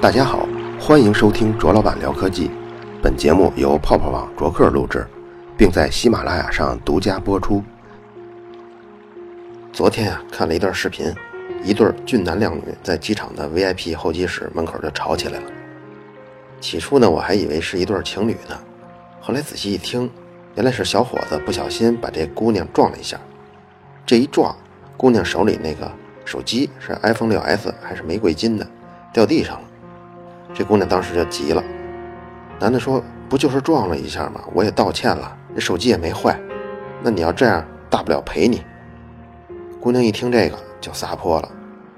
大家好，欢迎收听卓老板聊科技。本节目由泡泡网卓克录制，并在喜马拉雅上独家播出。昨天啊，看了一段视频，一对俊男靓女在机场的 VIP 候机室门口就吵起来了。起初呢，我还以为是一对情侣呢，后来仔细一听，原来是小伙子不小心把这姑娘撞了一下。这一撞，姑娘手里那个手机是 iPhone 6s 还是玫瑰金的，掉地上了。这姑娘当时就急了。男的说：“不就是撞了一下吗？我也道歉了，这手机也没坏。那你要这样，大不了赔你。”姑娘一听这个就撒泼了，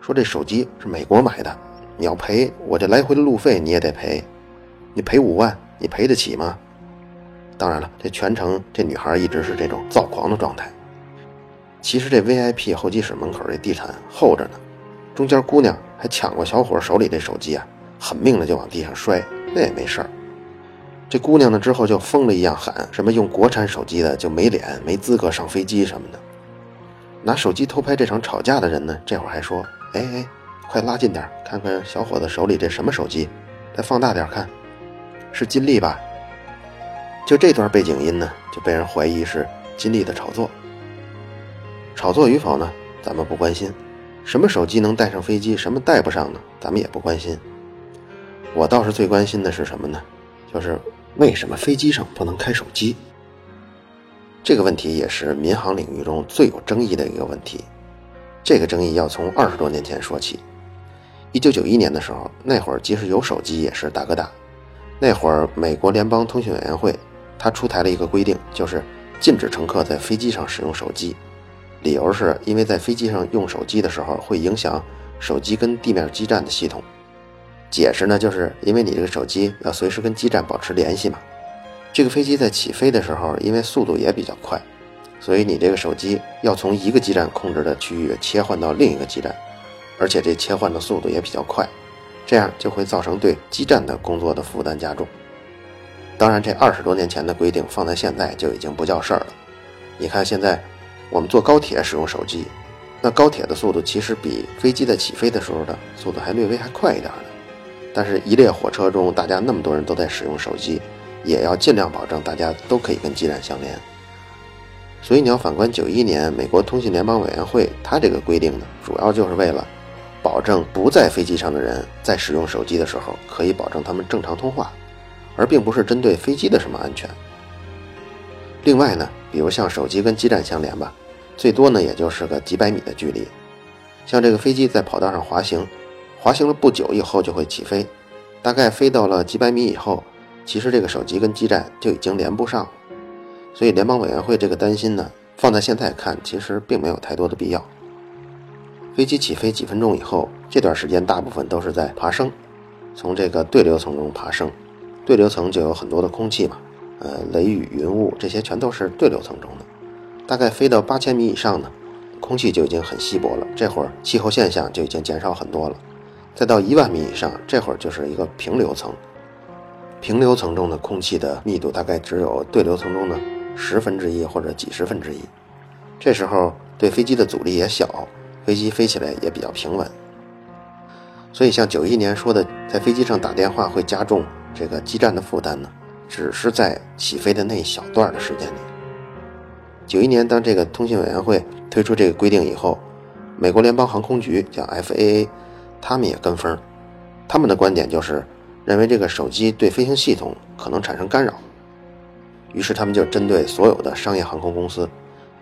说：“这手机是美国买的，你要赔我这来回的路费你也得赔。你赔五万，你赔得起吗？”当然了，这全程这女孩一直是这种躁狂的状态。其实这 VIP 候机室门口这地毯厚着呢，中间姑娘还抢过小伙手里这手机啊，狠命的就往地上摔，那也没事儿。这姑娘呢，之后就疯了一样喊什么用国产手机的就没脸、没资格上飞机什么的。拿手机偷拍这场吵架的人呢，这会儿还说：“哎哎，快拉近点，看看小伙子手里这什么手机，再放大点看，是金立吧？”就这段背景音呢，就被人怀疑是金立的炒作。炒作与否呢，咱们不关心。什么手机能带上飞机，什么带不上呢？咱们也不关心。我倒是最关心的是什么呢？就是。为什么飞机上不能开手机？这个问题也是民航领域中最有争议的一个问题。这个争议要从二十多年前说起。一九九一年的时候，那会儿即使有手机也是大哥大。那会儿，美国联邦通讯委员会它出台了一个规定，就是禁止乘客在飞机上使用手机。理由是因为在飞机上用手机的时候会影响手机跟地面基站的系统。解释呢，就是因为你这个手机要随时跟基站保持联系嘛。这个飞机在起飞的时候，因为速度也比较快，所以你这个手机要从一个基站控制的区域切换到另一个基站，而且这切换的速度也比较快，这样就会造成对基站的工作的负担加重。当然，这二十多年前的规定放在现在就已经不叫事儿了。你看现在我们坐高铁使用手机，那高铁的速度其实比飞机在起飞的时候的速度还略微还快一点呢。但是，一列火车中，大家那么多人都在使用手机，也要尽量保证大家都可以跟基站相连。所以，你要反观九一年美国通信联邦委员会，它这个规定呢，主要就是为了保证不在飞机上的人在使用手机的时候可以保证他们正常通话，而并不是针对飞机的什么安全。另外呢，比如像手机跟基站相连吧，最多呢也就是个几百米的距离，像这个飞机在跑道上滑行。滑行了不久以后就会起飞，大概飞到了几百米以后，其实这个手机跟基站就已经连不上了。所以联邦委员会这个担心呢，放在现在看，其实并没有太多的必要。飞机起飞几分钟以后，这段时间大部分都是在爬升，从这个对流层中爬升，对流层就有很多的空气嘛，呃，雷雨云雾这些全都是对流层中的。大概飞到八千米以上呢，空气就已经很稀薄了，这会儿气候现象就已经减少很多了。再到一万米以上，这会儿就是一个平流层。平流层中的空气的密度大概只有对流层中的十分之一或者几十分之一。这时候对飞机的阻力也小，飞机飞起来也比较平稳。所以像九一年说的，在飞机上打电话会加重这个基站的负担呢，只是在起飞的那一小段的时间里。九一年当这个通信委员会推出这个规定以后，美国联邦航空局叫 FAA。他们也跟风，他们的观点就是认为这个手机对飞行系统可能产生干扰，于是他们就针对所有的商业航空公司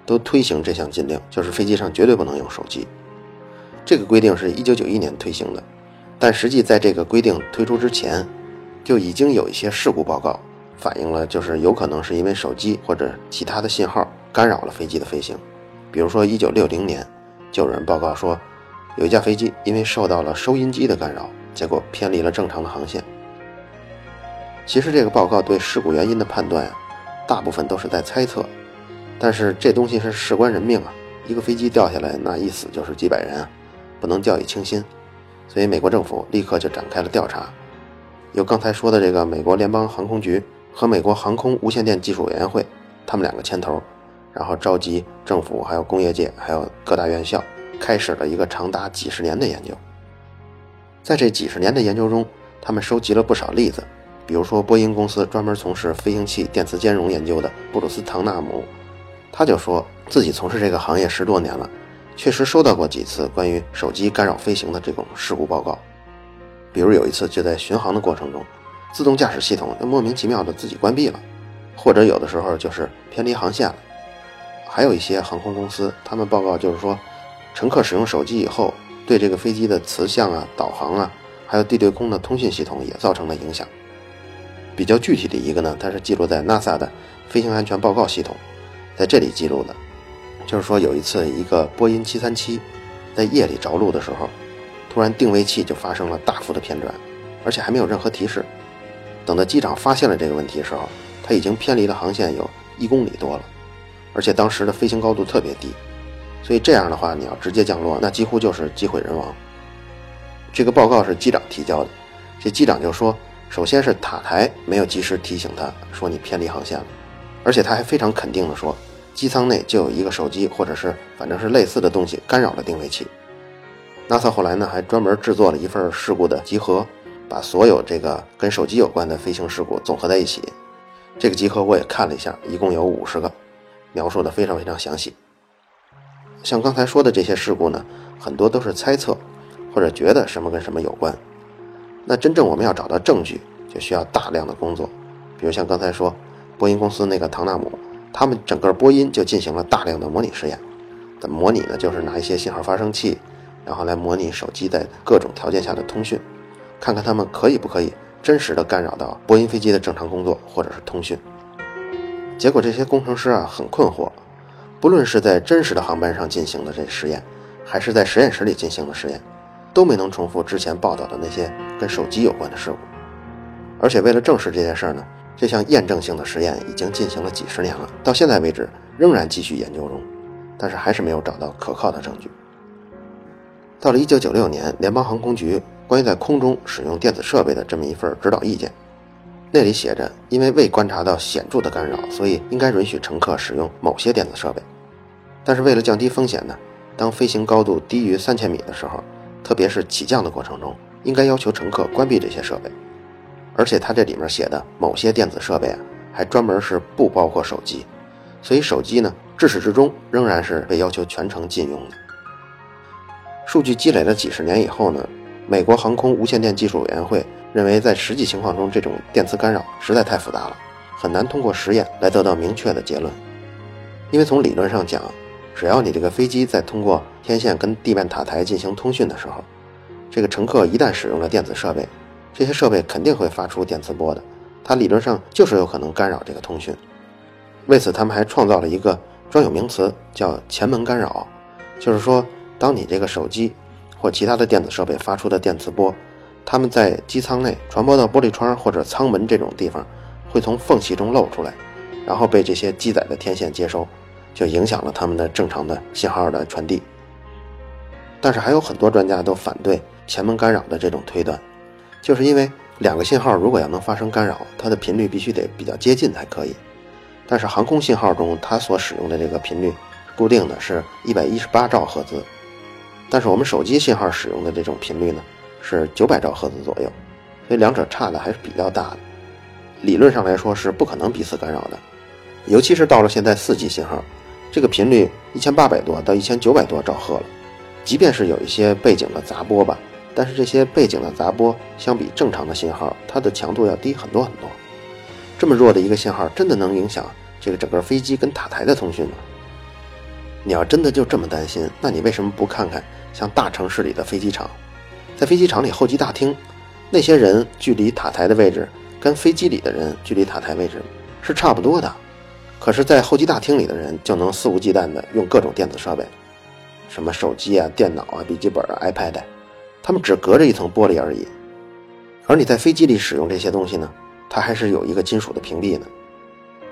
都推行这项禁令，就是飞机上绝对不能用手机。这个规定是一九九一年推行的，但实际在这个规定推出之前，就已经有一些事故报告反映了，就是有可能是因为手机或者其他的信号干扰了飞机的飞行。比如说一九六零年，就有人报告说。有一架飞机因为受到了收音机的干扰，结果偏离了正常的航线。其实这个报告对事故原因的判断呀，大部分都是在猜测。但是这东西是事关人命啊，一个飞机掉下来，那一死就是几百人啊，不能掉以轻心。所以美国政府立刻就展开了调查，由刚才说的这个美国联邦航空局和美国航空无线电技术委员会，他们两个牵头，然后召集政府、还有工业界、还有各大院校。开始了一个长达几十年的研究。在这几十年的研究中，他们收集了不少例子，比如说波音公司专门从事飞行器电磁兼容研究的布鲁斯·唐纳姆，他就说自己从事这个行业十多年了，确实收到过几次关于手机干扰飞行的这种事故报告。比如有一次就在巡航的过程中，自动驾驶系统莫名其妙的自己关闭了，或者有的时候就是偏离航线了。还有一些航空公司，他们报告就是说，乘客使用手机以后，对这个飞机的磁向啊、导航啊，还有地对空的通信系统也造成了影响。比较具体的一个呢，它是记录在 NASA 的飞行安全报告系统，在这里记录的，就是说有一次一个波音737在夜里着陆的时候，突然定位器就发生了大幅的偏转，而且还没有任何提示。等到机长发现了这个问题的时候，它已经偏离了航线有一公里多了。而且当时的飞行高度特别低，所以这样的话，你要直接降落，那几乎就是机毁人亡。这个报告是机长提交的，这机长就说，首先是塔台没有及时提醒他说你偏离航线了，而且他还非常肯定的说，机舱内就有一个手机或者是反正是类似的东西干扰了定位器。NASA 后来呢还专门制作了一份事故的集合，把所有这个跟手机有关的飞行事故总合在一起。这个集合我也看了一下，一共有五十个。描述的非常非常详细。像刚才说的这些事故呢，很多都是猜测，或者觉得什么跟什么有关。那真正我们要找到证据，就需要大量的工作。比如像刚才说，波音公司那个唐纳姆，他们整个波音就进行了大量的模拟实验。怎么模拟呢？就是拿一些信号发生器，然后来模拟手机在各种条件下的通讯，看看他们可以不可以真实的干扰到波音飞机的正常工作或者是通讯。结果这些工程师啊很困惑，不论是在真实的航班上进行的这实验，还是在实验室里进行的实验，都没能重复之前报道的那些跟手机有关的事故。而且为了证实这件事呢，这项验证性的实验已经进行了几十年了，到现在为止仍然继续研究中，但是还是没有找到可靠的证据。到了1996年，联邦航空局关于在空中使用电子设备的这么一份指导意见。那里写着，因为未观察到显著的干扰，所以应该允许乘客使用某些电子设备。但是为了降低风险呢，当飞行高度低于三千米的时候，特别是起降的过程中，应该要求乘客关闭这些设备。而且它这里面写的某些电子设备啊，还专门是不包括手机，所以手机呢，至始至终仍然是被要求全程禁用的。数据积累了几十年以后呢，美国航空无线电技术委员会。认为在实际情况中，这种电磁干扰实在太复杂了，很难通过实验来得到明确的结论。因为从理论上讲，只要你这个飞机在通过天线跟地面塔台进行通讯的时候，这个乘客一旦使用了电子设备，这些设备肯定会发出电磁波的，它理论上就是有可能干扰这个通讯。为此，他们还创造了一个专有名词，叫前门干扰，就是说，当你这个手机或其他的电子设备发出的电磁波。它们在机舱内传播到玻璃窗或者舱门这种地方，会从缝隙中露出来，然后被这些机载的天线接收，就影响了它们的正常的信号的传递。但是还有很多专家都反对前门干扰的这种推断，就是因为两个信号如果要能发生干扰，它的频率必须得比较接近才可以。但是航空信号中它所使用的这个频率固定的是一百一十八兆赫兹，但是我们手机信号使用的这种频率呢？是九百兆赫兹左右，所以两者差的还是比较大的。理论上来说是不可能彼此干扰的，尤其是到了现在四 G 信号，这个频率一千八百多到一千九百多兆赫了。即便是有一些背景的杂波吧，但是这些背景的杂波相比正常的信号，它的强度要低很多很多。这么弱的一个信号，真的能影响这个整个飞机跟塔台的通讯吗？你要真的就这么担心，那你为什么不看看像大城市里的飞机场？在飞机场里候机大厅，那些人距离塔台的位置跟飞机里的人距离塔台位置是差不多的，可是，在候机大厅里的人就能肆无忌惮地用各种电子设备，什么手机啊、电脑啊、笔记本啊、iPad，他们只隔着一层玻璃而已。而你在飞机里使用这些东西呢，它还是有一个金属的屏蔽呢。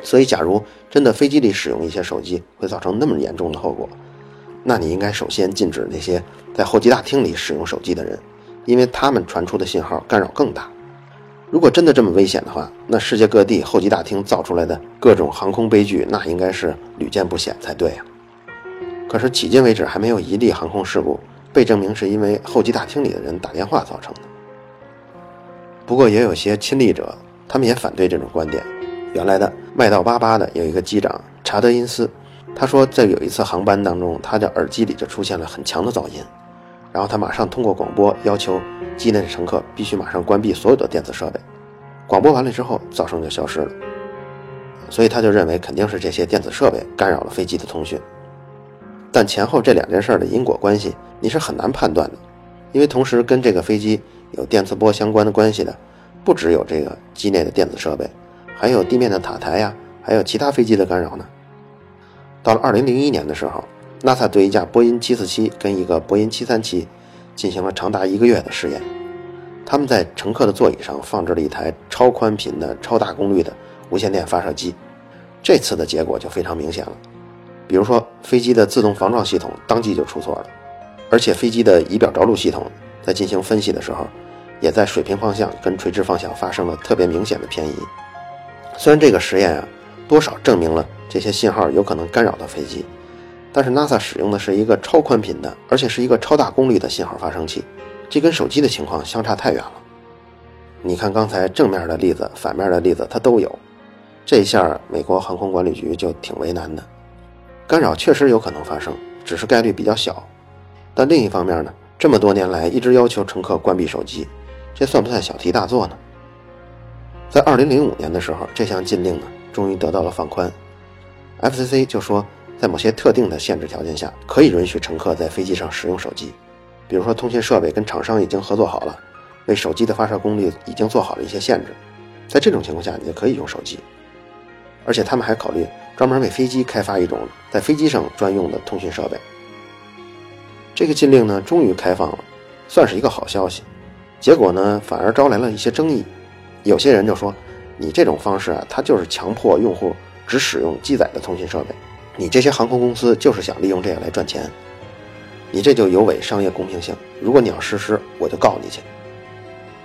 所以，假如真的飞机里使用一些手机会造成那么严重的后果，那你应该首先禁止那些在候机大厅里使用手机的人。因为他们传出的信号干扰更大，如果真的这么危险的话，那世界各地候机大厅造出来的各种航空悲剧，那应该是屡见不鲜才对呀。可是迄今为止还没有一例航空事故被证明是因为候机大厅里的人打电话造成的。不过也有些亲历者，他们也反对这种观点。原来的麦道巴巴的有一个机长查德因斯，他说在有一次航班当中，他的耳机里就出现了很强的噪音，然后他马上通过广播要求机内的乘客必须马上关闭所有的电子设备。广播完了之后，噪声就消失了。所以他就认为肯定是这些电子设备干扰了飞机的通讯。但前后这两件事的因果关系你是很难判断的，因为同时跟这个飞机有电磁波相关的关系的，不只有这个机内的电子设备，还有地面的塔台呀，还有其他飞机的干扰呢。到了2001年的时候，NASA 对一架波音747跟一个波音737进行了长达一个月的试验，他们在乘客的座椅上放置了一台超宽频的超大功率的无线电发射机，这次的结果就非常明显了。比如说，飞机的自动防撞系统当即就出错了，而且飞机的仪表着陆系统在进行分析的时候，也在水平方向跟垂直方向发生了特别明显的偏移。虽然这个实验啊，多少证明了这些信号有可能干扰到飞机，但是 NASA 使用的是一个超宽频的，而且是一个超大功率的信号发生器，这跟手机的情况相差太远了。你看刚才正面的例子、反面的例子它都有，这一下美国航空管理局就挺为难的。干扰确实有可能发生，只是概率比较小。但另一方面呢，这么多年来一直要求乘客关闭手机，这算不算小题大做呢？在2005年的时候，这项禁令呢终于得到了放宽，FCC 就说在某些特定的限制条件下，可以允许乘客在飞机上使用手机，比如说通讯设备跟厂商已经合作好了，为手机的发射功率已经做好了一些限制，在这种情况下，你就可以用手机。而且他们还考虑专门为飞机开发一种在飞机上专用的通讯设备。这个禁令呢，终于开放了，算是一个好消息。结果呢，反而招来了一些争议。有些人就说：“你这种方式啊，它就是强迫用户只使用机载的通讯设备。你这些航空公司就是想利用这个来赚钱。你这就有违商业公平性。如果你要实施，我就告你去。”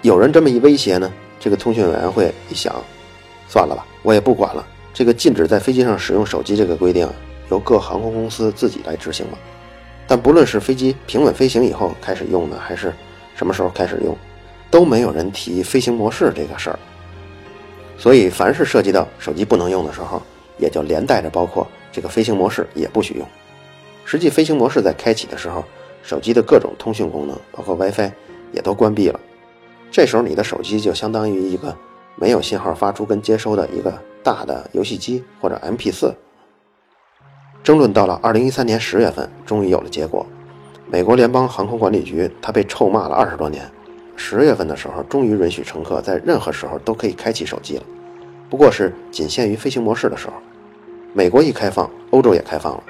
有人这么一威胁呢，这个通讯委员会一想，算了吧，我也不管了。这个禁止在飞机上使用手机这个规定，由各航空公司自己来执行吧。但不论是飞机平稳飞行以后开始用呢，还是什么时候开始用，都没有人提飞行模式这个事儿。所以，凡是涉及到手机不能用的时候，也就连带着包括这个飞行模式也不许用。实际飞行模式在开启的时候，手机的各种通讯功能，包括 WiFi，也都关闭了。这时候，你的手机就相当于一个没有信号发出跟接收的一个。大的游戏机或者 MP4，争论到了二零一三年十月份，终于有了结果。美国联邦航空管理局他被臭骂了二十多年，十月份的时候，终于允许乘客在任何时候都可以开启手机了，不过是仅限于飞行模式的时候。美国一开放，欧洲也开放了。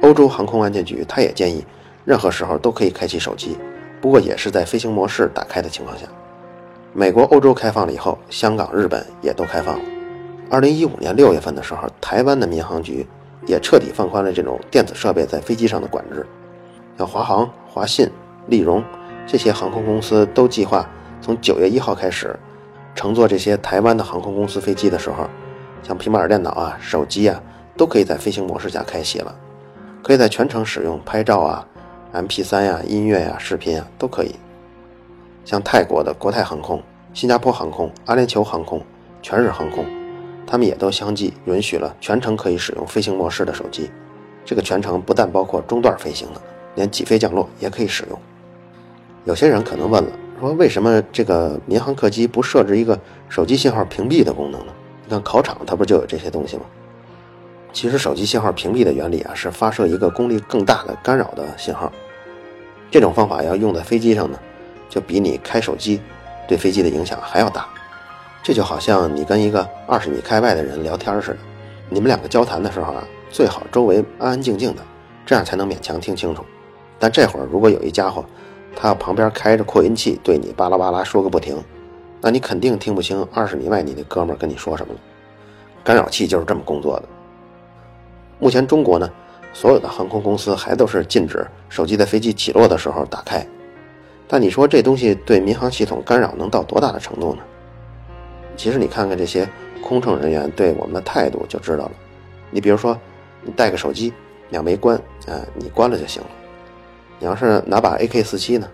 欧洲航空安全局他也建议，任何时候都可以开启手机，不过也是在飞行模式打开的情况下。美国、欧洲开放了以后，香港、日本也都开放了。二零一五年六月份的时候，台湾的民航局也彻底放宽了这种电子设备在飞机上的管制。像华航、华信、立荣这些航空公司都计划从九月一号开始，乘坐这些台湾的航空公司飞机的时候，像平板电脑啊、手机啊，都可以在飞行模式下开启了，可以在全程使用拍照啊、MP3 呀、音乐呀、视频啊都可以。像泰国的国泰航空、新加坡航空、阿联酋航空、全日航空。他们也都相继允许了全程可以使用飞行模式的手机，这个全程不但包括中段飞行的，连起飞降落也可以使用。有些人可能问了，说为什么这个民航客机不设置一个手机信号屏蔽的功能呢？你看考场它不就有这些东西吗？其实手机信号屏蔽的原理啊，是发射一个功率更大的干扰的信号。这种方法要用在飞机上呢，就比你开手机对飞机的影响还要大。这就好像你跟一个二十米开外的人聊天似的，你们两个交谈的时候啊，最好周围安安静静的，这样才能勉强听清楚。但这会儿如果有一家伙，他旁边开着扩音器对你巴拉巴拉说个不停，那你肯定听不清二十米外你那哥们跟你说什么了。干扰器就是这么工作的。目前中国呢，所有的航空公司还都是禁止手机在飞机起落的时候打开，但你说这东西对民航系统干扰能到多大的程度呢？其实你看看这些空乘人员对我们的态度就知道了。你比如说，你带个手机，两没关，啊，你关了就行了。你要是拿把 AK-47 呢，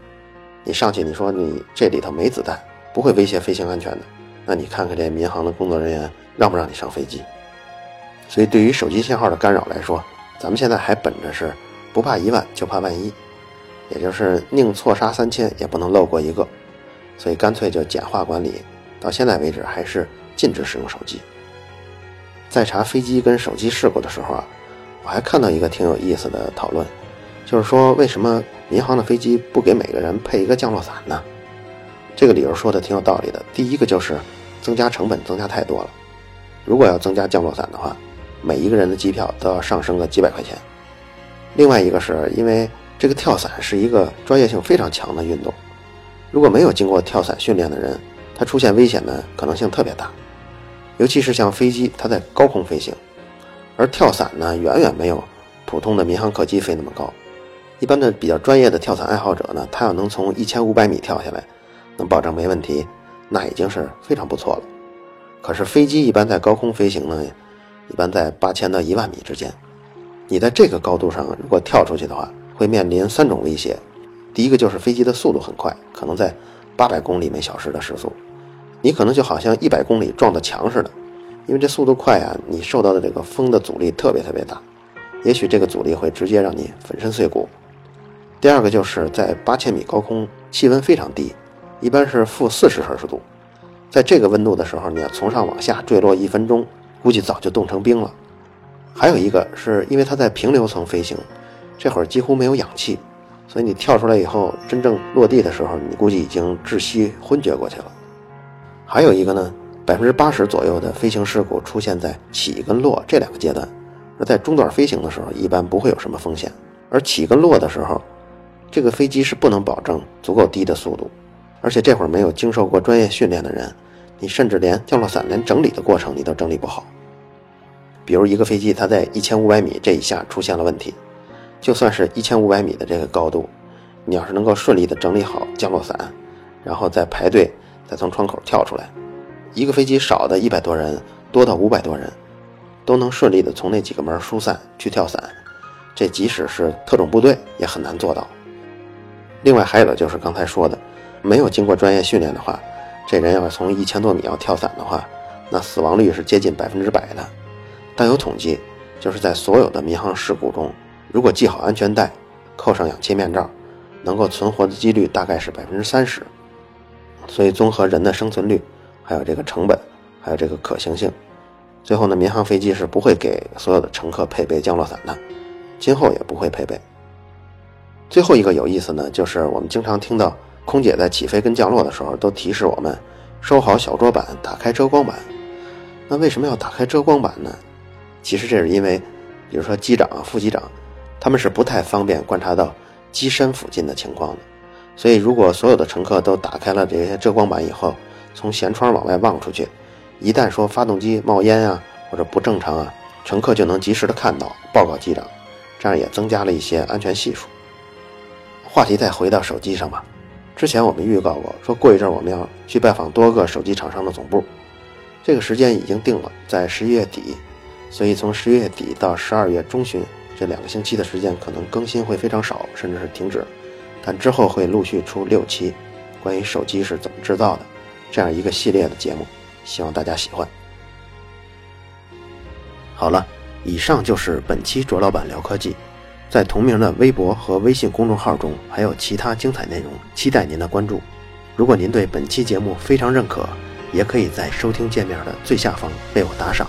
你上去你说你这里头没子弹，不会威胁飞行安全的，那你看看这民航的工作人员让不让你上飞机？所以对于手机信号的干扰来说，咱们现在还本着是不怕一万就怕万一，也就是宁错杀三千也不能漏过一个，所以干脆就简化管理。到现在为止还是禁止使用手机。在查飞机跟手机事故的时候啊，我还看到一个挺有意思的讨论，就是说为什么民航的飞机不给每个人配一个降落伞呢？这个理由说的挺有道理的。第一个就是增加成本增加太多了，如果要增加降落伞的话，每一个人的机票都要上升个几百块钱。另外一个是因为这个跳伞是一个专业性非常强的运动，如果没有经过跳伞训练的人，他出现危险的可能性特别大，尤其是像飞机，它在高空飞行，而跳伞呢，远远没有普通的民航客机飞那么高。一般的比较专业的跳伞爱好者呢，他要能从一千五百米跳下来，能保证没问题，那已经是非常不错了。可是飞机一般在高空飞行呢，一般在八千到一万米之间。你在这个高度上如果跳出去的话，会面临三种威胁。第一个就是飞机的速度很快，可能在八百公里每小时的时速。你可能就好像一百公里撞到墙似的，因为这速度快啊，你受到的这个风的阻力特别特别大，也许这个阻力会直接让你粉身碎骨。第二个就是在八千米高空，气温非常低，一般是负四十摄氏度，在这个温度的时候，你要从上往下坠落一分钟，估计早就冻成冰了。还有一个是因为它在平流层飞行，这会儿几乎没有氧气，所以你跳出来以后，真正落地的时候，你估计已经窒息昏厥过去了。还有一个呢，百分之八十左右的飞行事故出现在起跟落这两个阶段，而在中段飞行的时候，一般不会有什么风险。而起跟落的时候，这个飞机是不能保证足够低的速度，而且这会儿没有经受过专业训练的人，你甚至连降落伞连整理的过程你都整理不好。比如一个飞机它在一千五百米这一下出现了问题，就算是一千五百米的这个高度，你要是能够顺利的整理好降落伞，然后再排队。再从窗口跳出来，一个飞机少的一百多人，多到五百多人，都能顺利的从那几个门疏散去跳伞，这即使是特种部队也很难做到。另外还有就是刚才说的，没有经过专业训练的话，这人要是从一千多米要跳伞的话，那死亡率是接近百分之百的。但有统计，就是在所有的民航事故中，如果系好安全带，扣上氧气面罩，能够存活的几率大概是百分之三十。所以，综合人的生存率，还有这个成本，还有这个可行性，最后呢，民航飞机是不会给所有的乘客配备降落伞的，今后也不会配备。最后一个有意思呢，就是我们经常听到空姐在起飞跟降落的时候都提示我们收好小桌板，打开遮光板。那为什么要打开遮光板呢？其实这是因为，比如说机长、副机长，他们是不太方便观察到机身附近的情况的。所以，如果所有的乘客都打开了这些遮光板以后，从舷窗往外望出去，一旦说发动机冒烟啊或者不正常啊，乘客就能及时的看到，报告机长，这样也增加了一些安全系数。话题再回到手机上吧，之前我们预告过，说过一阵我们要去拜访多个手机厂商的总部，这个时间已经定了，在十一月底，所以从十一月底到十二月中旬这两个星期的时间，可能更新会非常少，甚至是停止。但之后会陆续出六期，关于手机是怎么制造的，这样一个系列的节目，希望大家喜欢。好了，以上就是本期卓老板聊科技，在同名的微博和微信公众号中还有其他精彩内容，期待您的关注。如果您对本期节目非常认可，也可以在收听界面的最下方为我打赏。